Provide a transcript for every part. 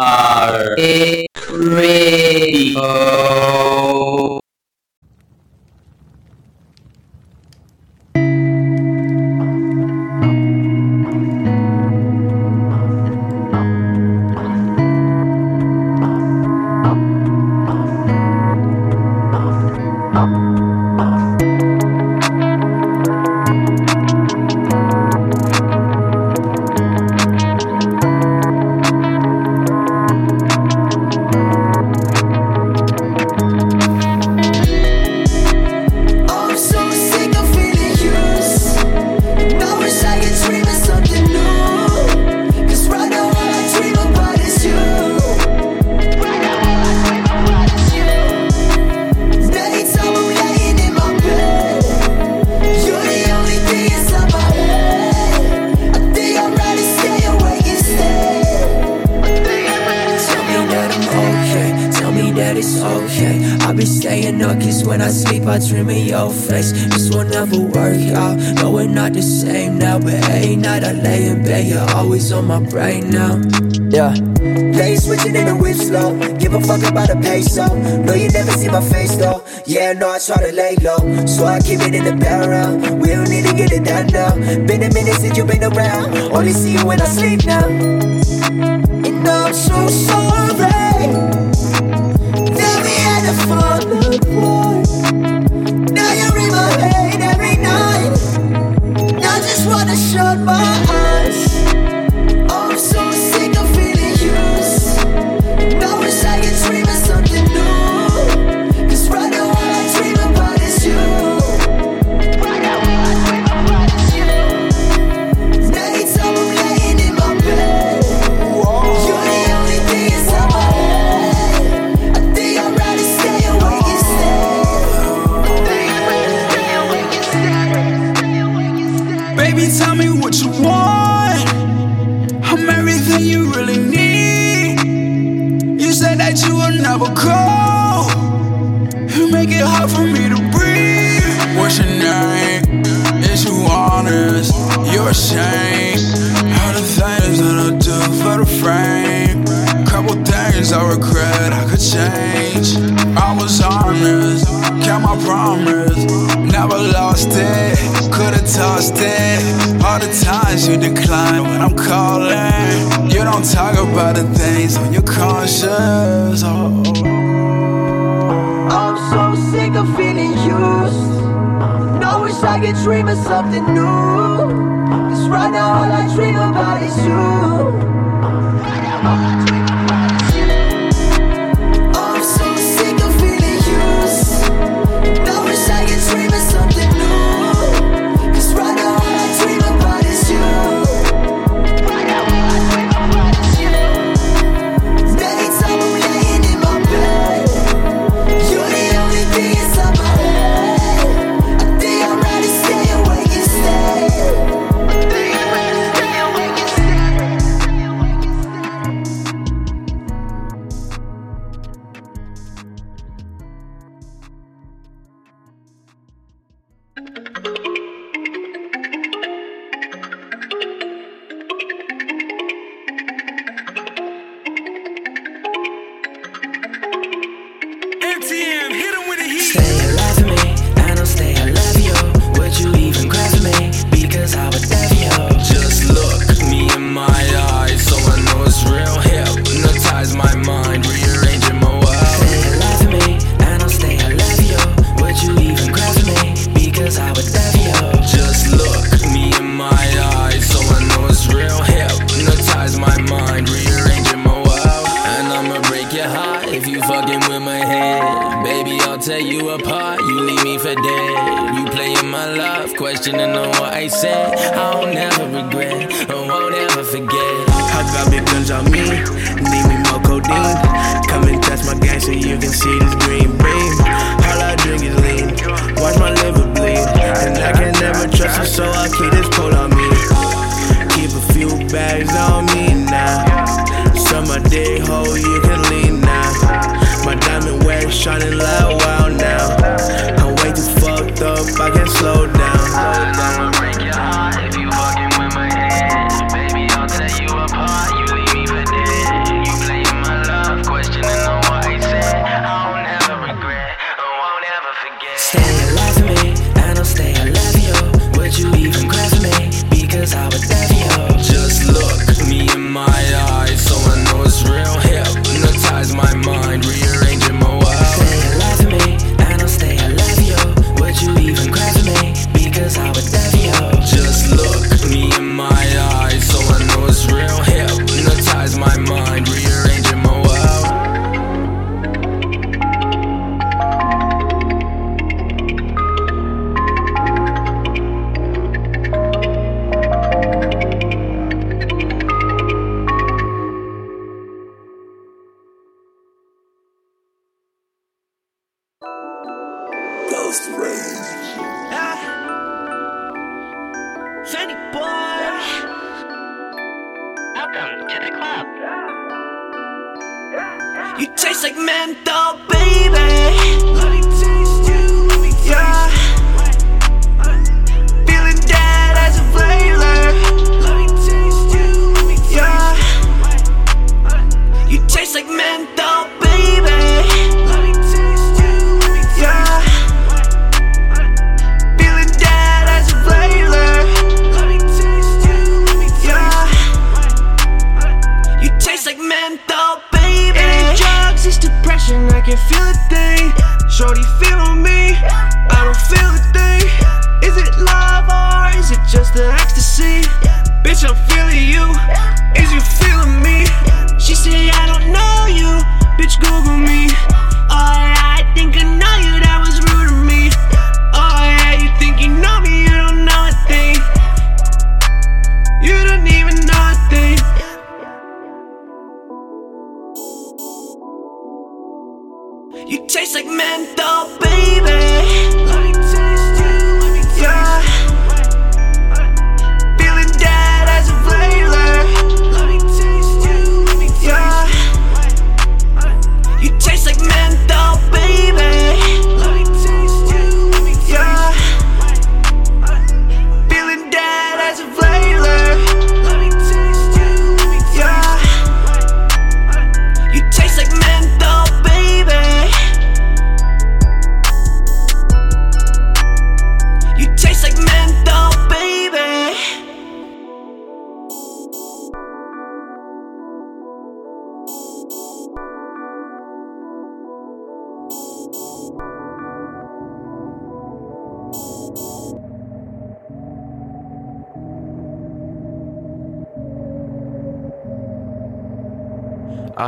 are radio.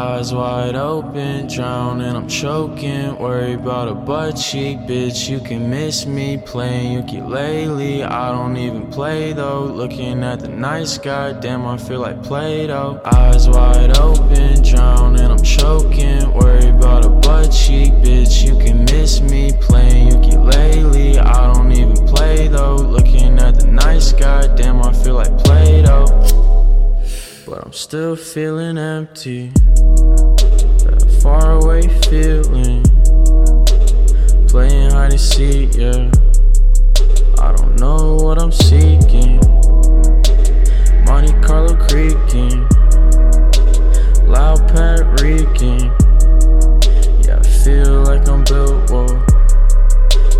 Eyes wide open, drowning, I'm choking. Worry about a butt cheek, bitch. You can miss me playing ukulele. I don't even play though. Looking at the night sky, damn, I feel like Play Doh. Eyes wide open, drowning, I'm choking. Worry about a butt cheek, bitch. You can miss me playing ukulele. I don't even play though. Looking at the night sky, damn, I feel like Play Doh. But I'm still feeling empty. That far away feeling. Playing hide and seek, yeah. I don't know what I'm seeking. Monte Carlo creaking. Loud pad reeking. Yeah, I feel like I'm built, whoa.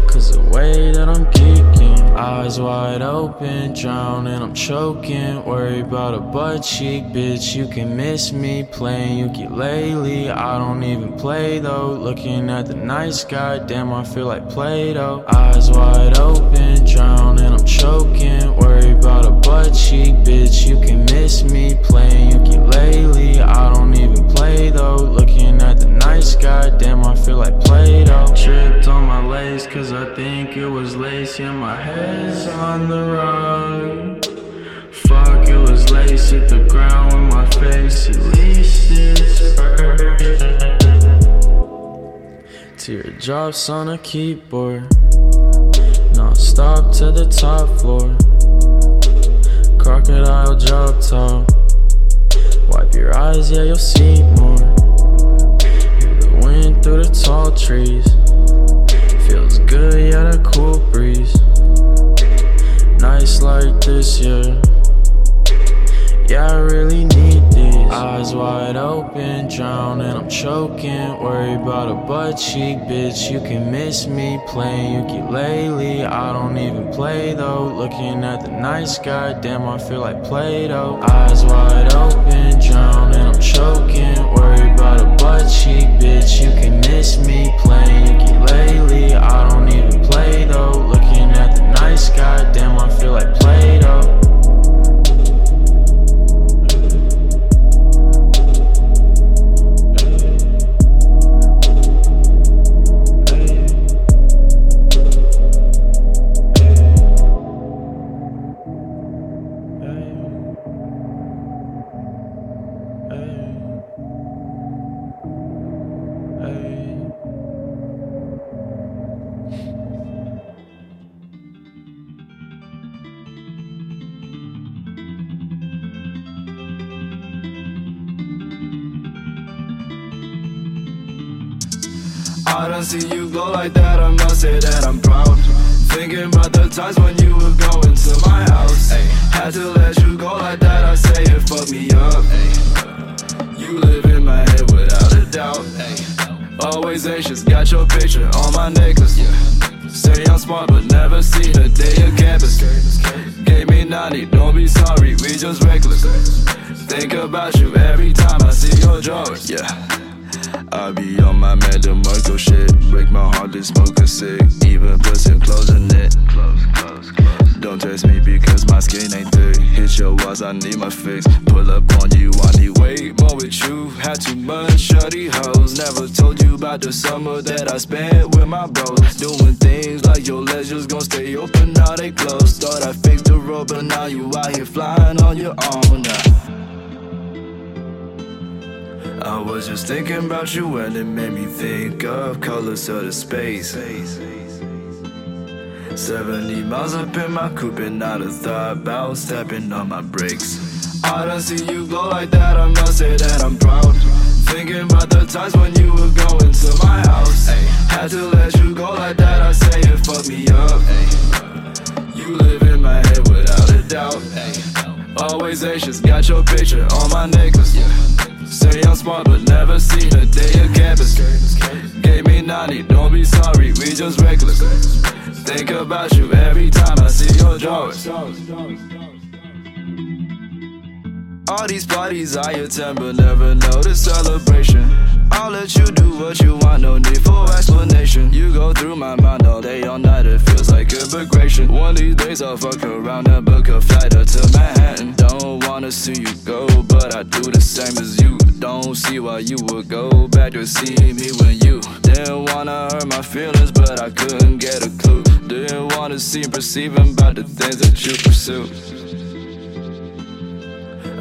Cause the way that I'm geeking, eyes wide open, drowning, I'm choking. Worry about a butt cheek, bitch. You can miss me playing ukulele. I don't even play though. Looking at the night sky, damn, I feel like Play Doh. Eyes wide open, drowning, I'm choking. Worry about a butt cheek, bitch. You can miss Teardrops on a keyboard. Non stop to the top floor. Crocodile drop top. Wipe your eyes, yeah, you'll see more. Hear the wind through the tall trees. Feels good, yeah, that cool breeze. Nights like this, yeah. Yeah, I really need. Eyes wide open, drowning, I'm choking. Worry about a butt cheek, bitch. You can miss me playing ukulele. I don't even play though. Looking at the night sky, damn, I feel like Play Doh. Eyes wide open, drowning, I'm choking. Worry about a butt cheek, bitch. You can miss me playing ukulele. I don't even play though. Looking at the night sky, damn, I feel like Play Doh. Don't see you glow like that, I must say that I'm proud. Thinking about the times when you were going to my house. Ay, had to let you go like that, I say it fucked me up. Ay, you live in my head without a doubt. Ay, always anxious, got your picture on my necklace. Yeah. Say I'm smart, but never see a day of campus. Gave me 90, don't be sorry, we just reckless. Think about you every time I see your drawers. Yeah. I be on my Madam Marco shit. Break my heart to smoke a cig. Even pussy closing it. Close, close, close. Don't test me because my skin ain't thick. Hit your walls, I need my fix. Pull up on you, I need way more with you. Had too much shorty hoes. Never told you about the summer that I spent with my bros. Doing things like your legs just gon' stay open, now they closed. Thought I fixed the road, but now you out here flying on your own now. I was just thinking about you and it made me think of colors of the space. 70 miles up in my coupe and not a thought about stepping on my brakes. I don't see you glow like that, I must say that I'm proud. Thinking about the times when you were going to my house. Had to let you go like that, I say it fucked me up. You live in my head without a doubt. Always anxious, got your picture on my necklace. Say I'm smart, but never seen a day of campus. Gave me 90, don't be sorry, we just reckless. Think about you every time I see your drawers. All these parties I attend, but never know the celebration. I'll let you do what you want, no need for explanation. You go through my mind all day, all night, it feels like immigration. One of these days I'll fuck around and book a flight up to Manhattan. Don't wanna see you go, but I do the same as you. Don't see why you would go back to see me when you didn't wanna hurt my feelings, but I couldn't get a clue. Didn't wanna see perceiving about the things that you pursue.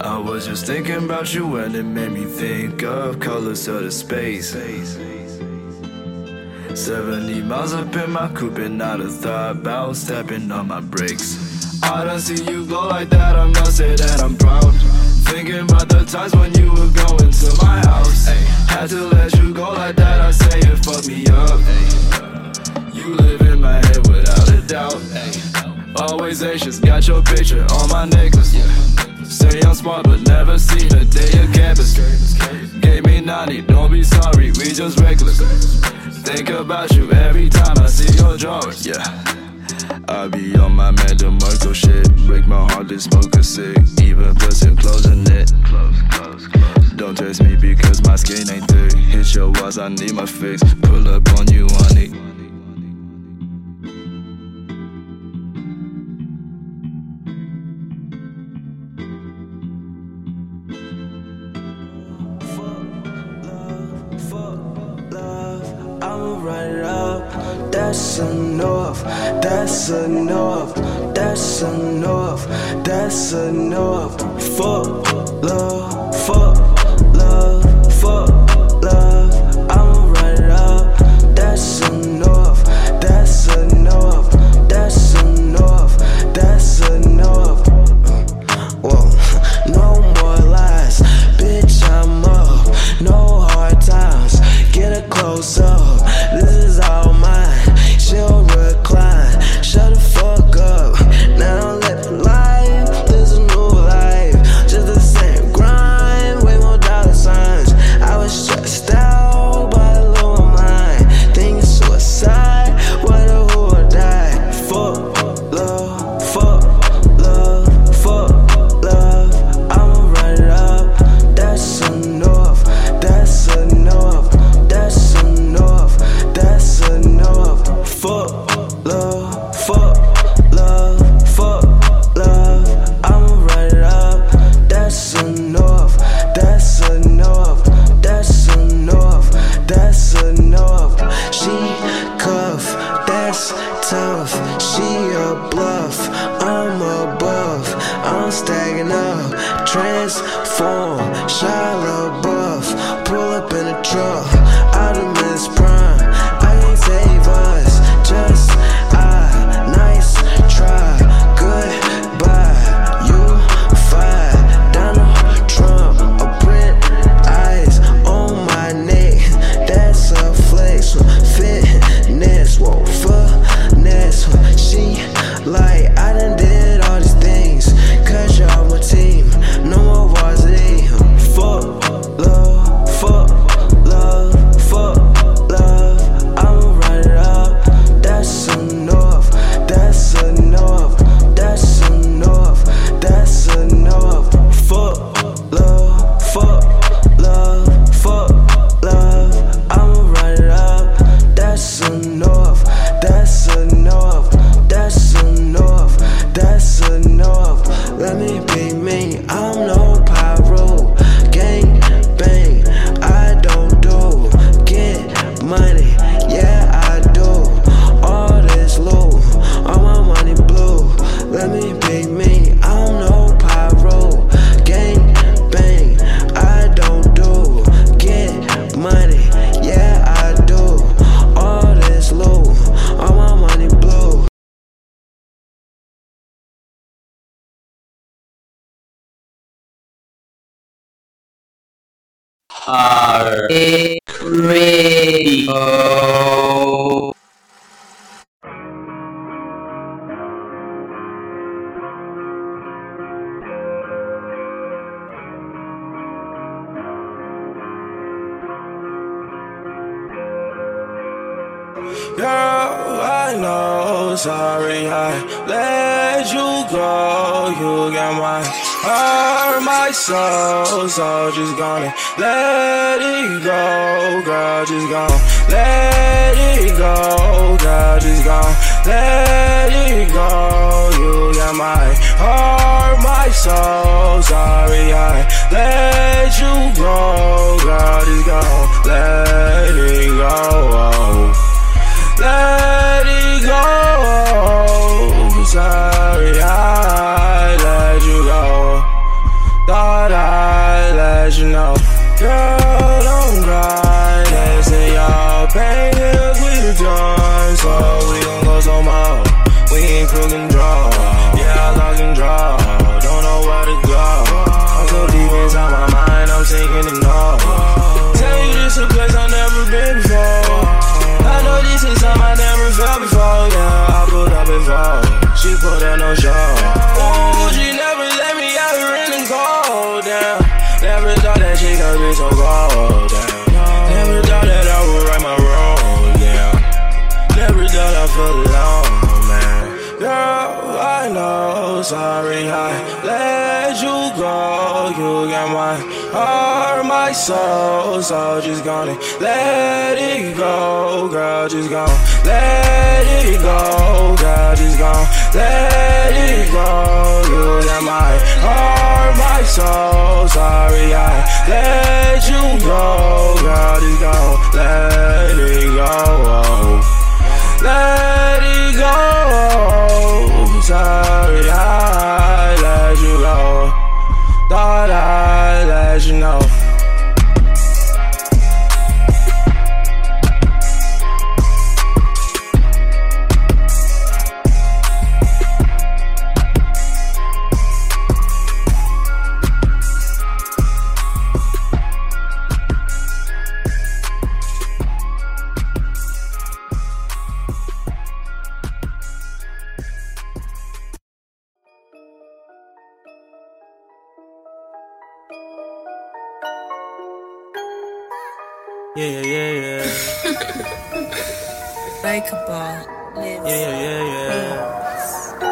I was just thinking about you and it made me think of colors of the space. 70 miles up in my coupe and not a thought about stepping on my brakes. I don't see you glow like that, I must say that I'm proud. Thinking about the times when you were going to my house. Had to let you go like that, I say it fucked me up. You live in my head without a doubt. Always anxious, got your picture on my necklace. Say I'm smart, but never seen a day of campus. Gave me 90, don't be sorry, we just reckless. Think about you every time I see your drawers. Yeah. I be on my Madam Marco shit. Break my heart to smoke a cig. Even pussy closing it. Close, close, close. Don't test me because my skin ain't thick. Hit your walls, I need my fix. Pull up on you, honey. That's enough. That's enough. That's enough. That's enough. Fuck love. Fuck are radio. Girl, I know, sorry I let you go. You got my heart, my soul, so just gonna let it go, girl. Just gonna let it go, girl. Just gonna let it go. You got my heart, my soul, sorry I let you go, girl. Just gonna let it go. Let it go. Sorry, I let you go. Thought I let you know. Girl, don't cry. Say your pain is we done. So we gon' go some more. We ain't crew control. Sorry I let you go. You got my heart, my soul, so just gonna let it go, girl. Just gonna let it go, girl. Just gonna let it go. You got my heart, my soul, sorry I let you go, girl. Just gonna let it go. Let it go. Sorry, I let you go. Thought I let you know. Yeah, yeah, yeah, yeah. Breakable. Lives. Yeah, yeah, yeah, yeah.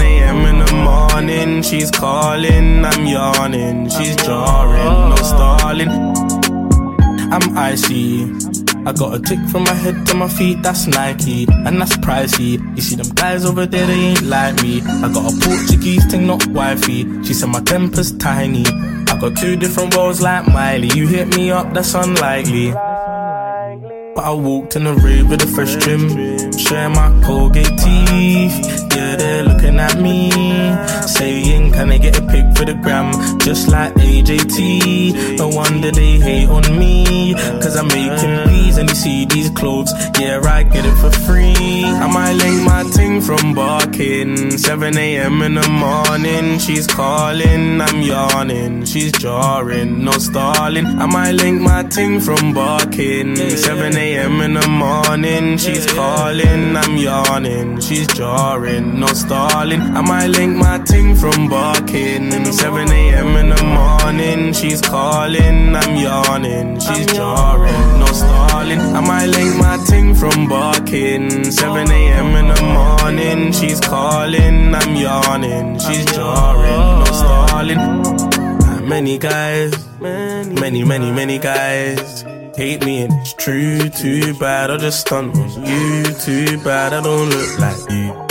a.m. in the morning, she's calling. I'm yawning, she's jarring, no stalling. I'm icy. I got a tick from my head to my feet, that's Nike, and that's pricey. You see them guys over there, they ain't like me. I got a Portuguese thing, not wifey. She said my temper's tiny. I got two different worlds like Miley. You hit me up, that's unlikely. But I walked in the rave with a fresh trim, sharing my Colgate teeth. Yeah, they're looking at me, saying, Can I get a pic for the gram? Just like AJT. No wonder they hate on me, cause I'm making these and you see these clothes. Yeah, I get it for free. I might link my ting from barking. 7 a.m. in the morning, she's calling. I'm yawning, she's jarring, no stalling. I might link my ting from barking. 7 a.m. in the morning, she's calling. I'm yawning, she's jarring, no stalling. I might link my ting from barking. 7 a.m. in the morning, she's calling. I'm yawning, she's jarring, no stalling. I might link my ting from barking. 7 a.m. in the morning, she's calling. I'm yawning, she's jarring, no stalling. Many guys, many, many, many guys hate me and it's true. Too bad I just stunt on you. Too bad I don't look like you.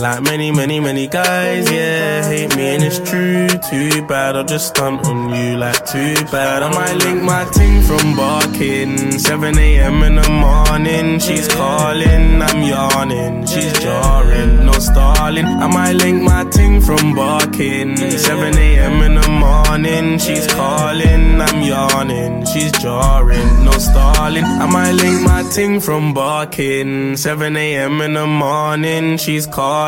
Like many, many, many guys, yeah, hate me and it's true. Too bad, I'll just stunt on you like too bad. I might link my ting from barking. 7 a.m. in the morning, she's calling, I'm yawning. She's jarring, no stalling. I might link my ting from barking. 7 a.m. in the morning, she's calling, I'm yawning. She's jarring, no stalling. I might link my ting from barking. 7 a.m. in the morning, she's calling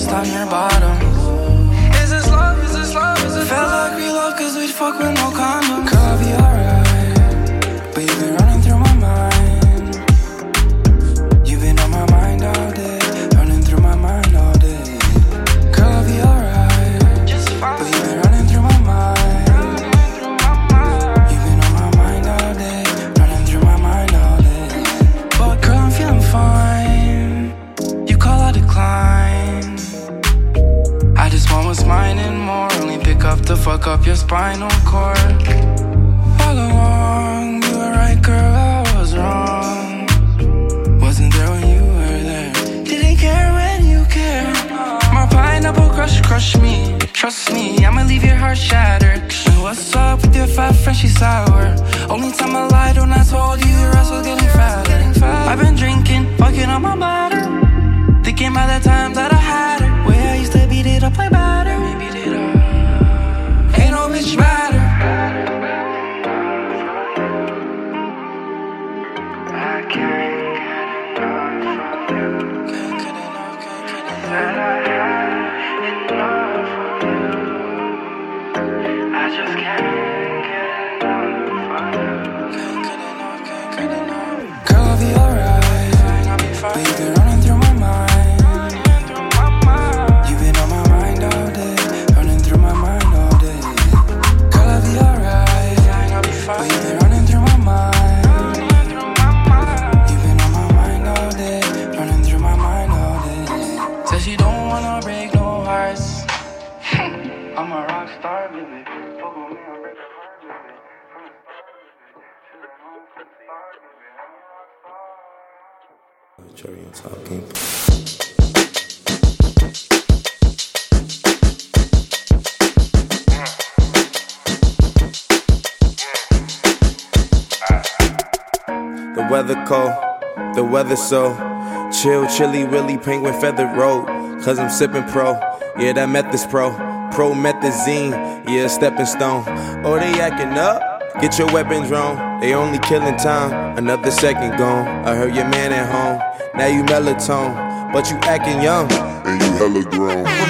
dust on your bottom. Is this love? Is this love? Is it Felt love? like we love cause we fuck with no condom. Caviar. spinal cord. Chill, chilly, willy, penguin feathered road. Cause I'm sipping pro, yeah, that meth is pro. Promethazine, yeah, stepping stone. Oh, they acting up? Get your weapons wrong. They only killing time, another second gone. I heard your man at home, now you melatonin, but you acting young. And you hella grown.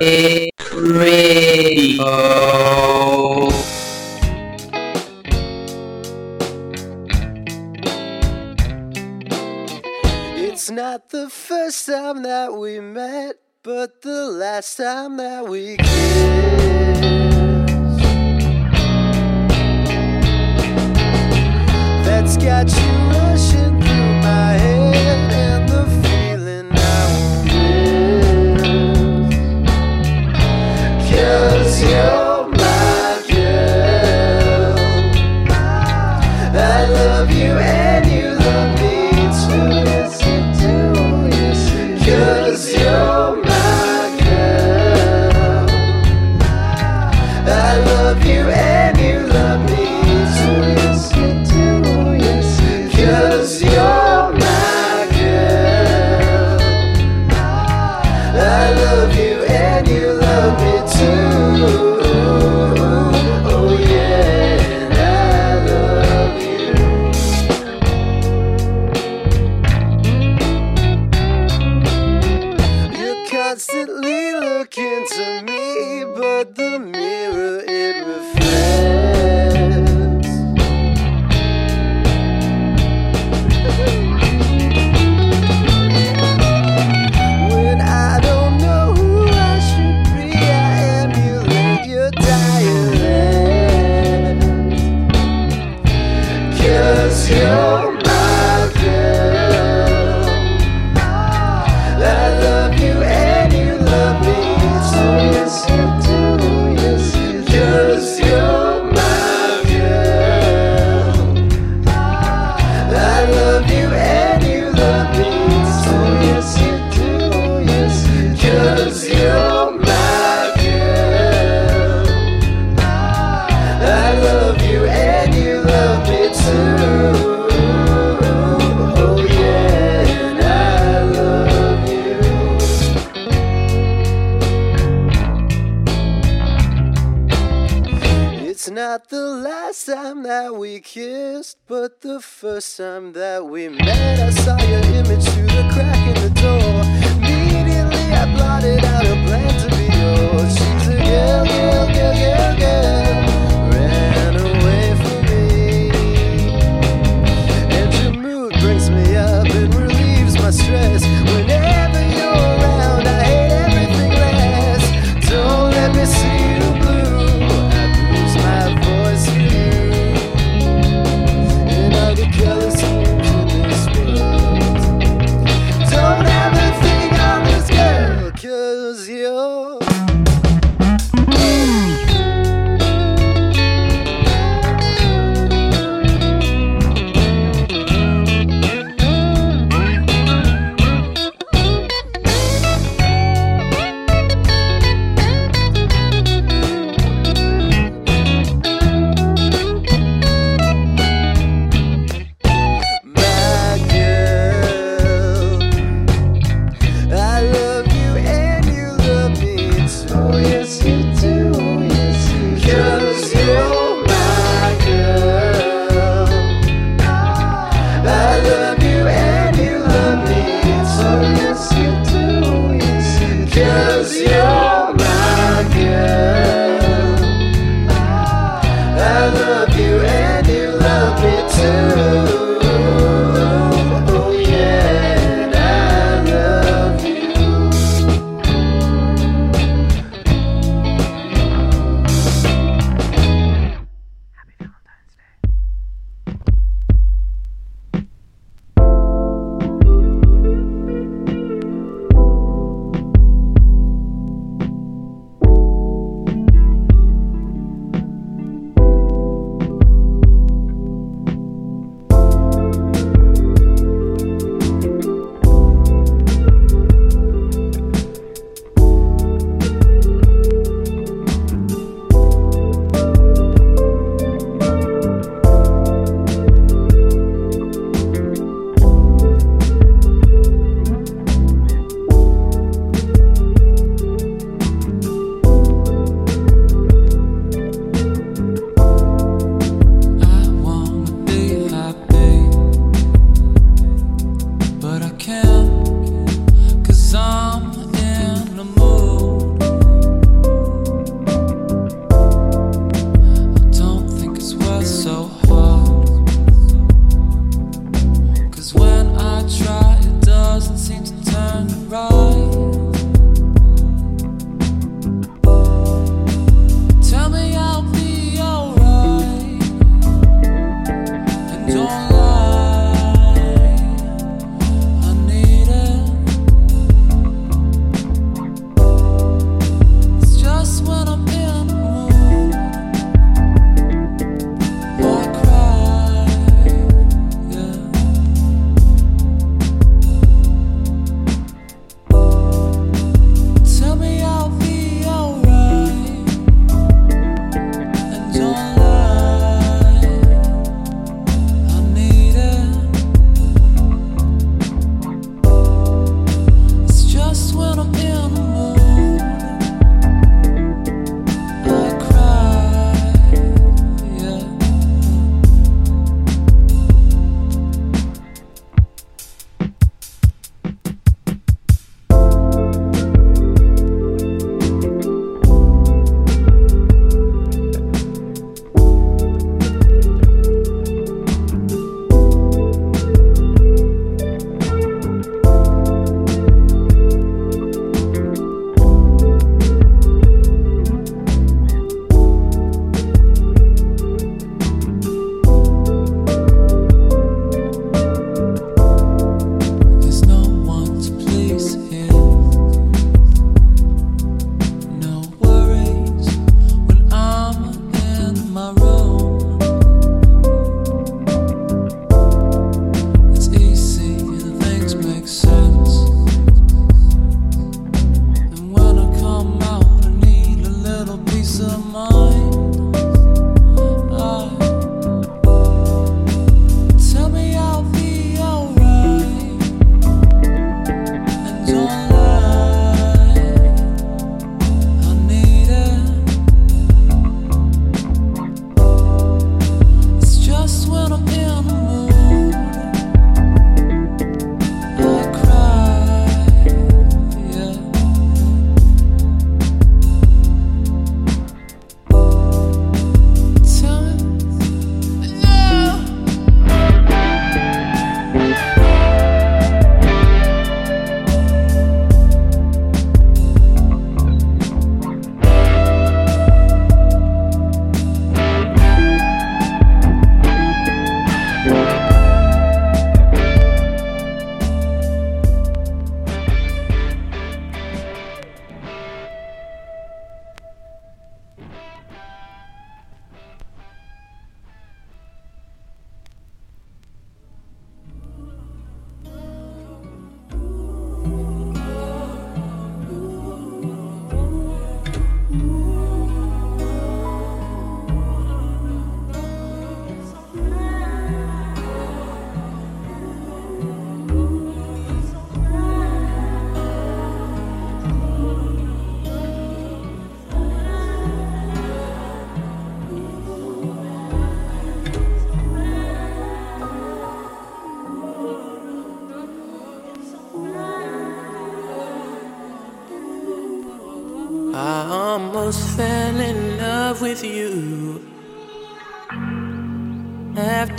Radio. It's not the first time that we met, but the last time that we kissed. That's got you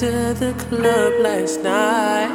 after the club last night.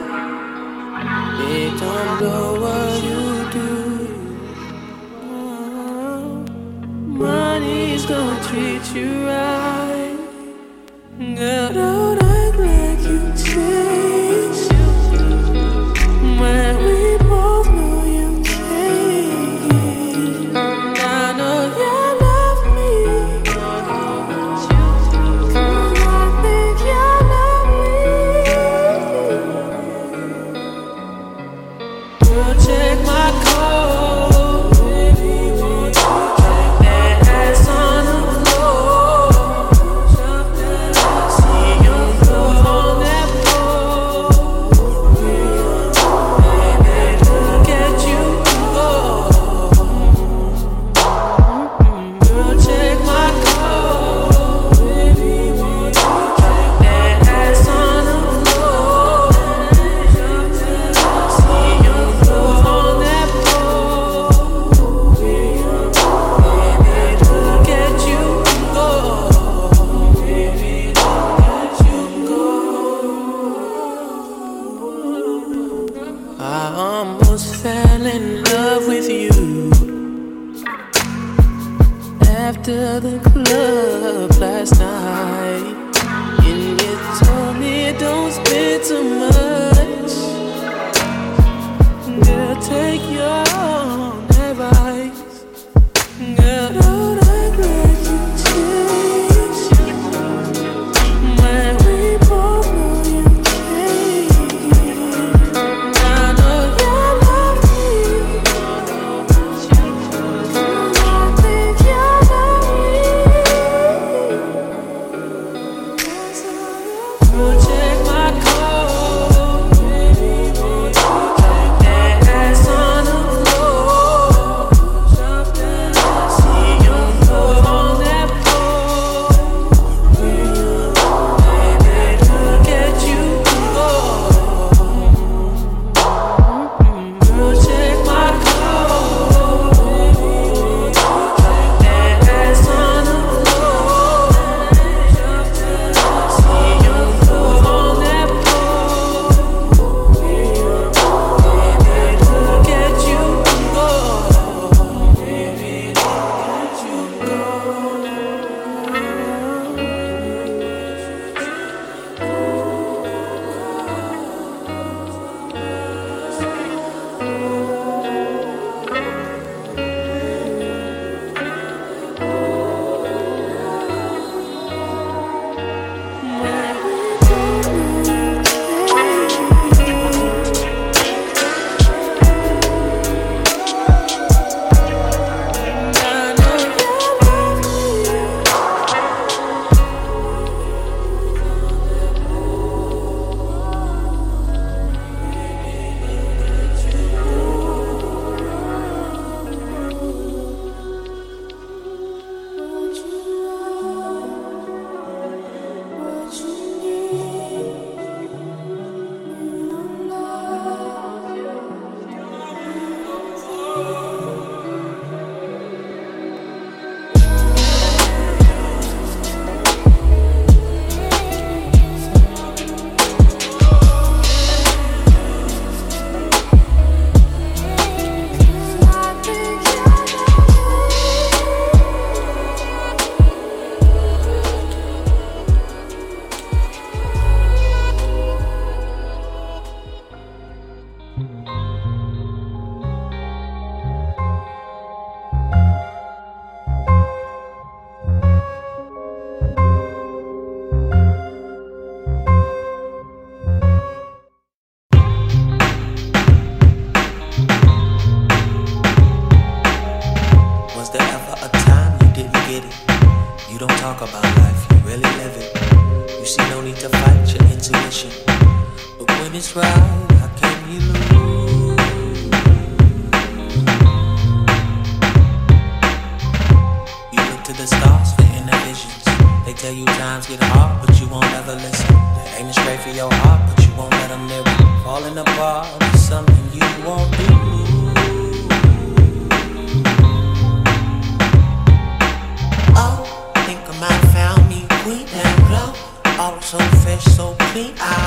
I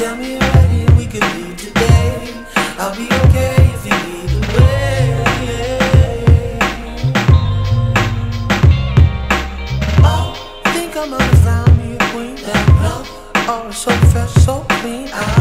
Tell me we could today. I'll be okay if you the way. Oh, think I'm gonna find me a queen that love. Oh, so fresh, so clean. I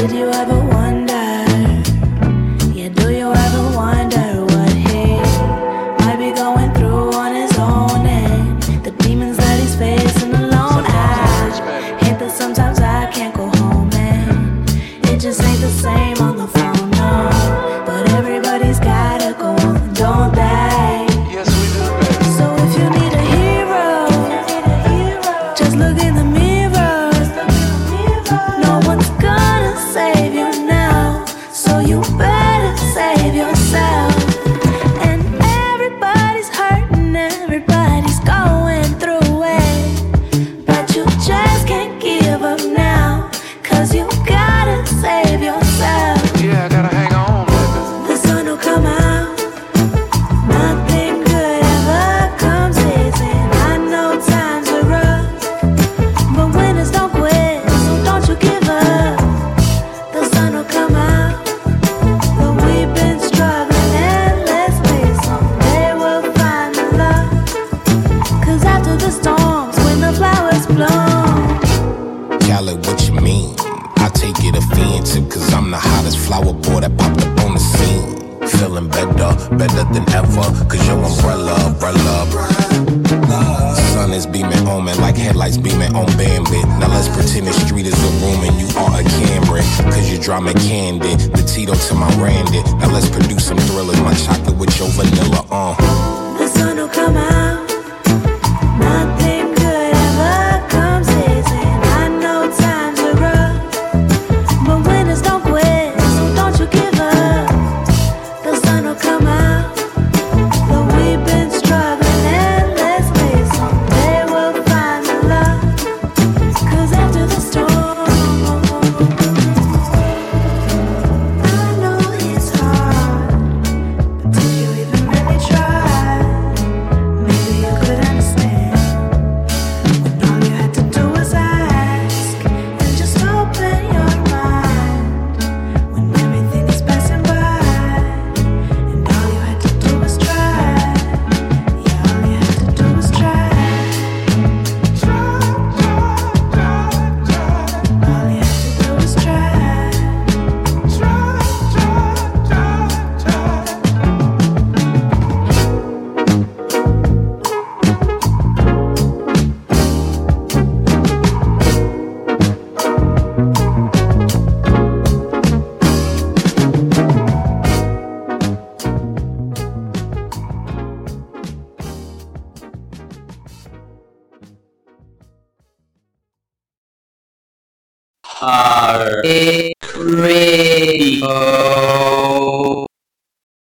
Did you ever wonder? To my Randy. Now let's produce some thrillers. My chocolate with your vanilla, uh.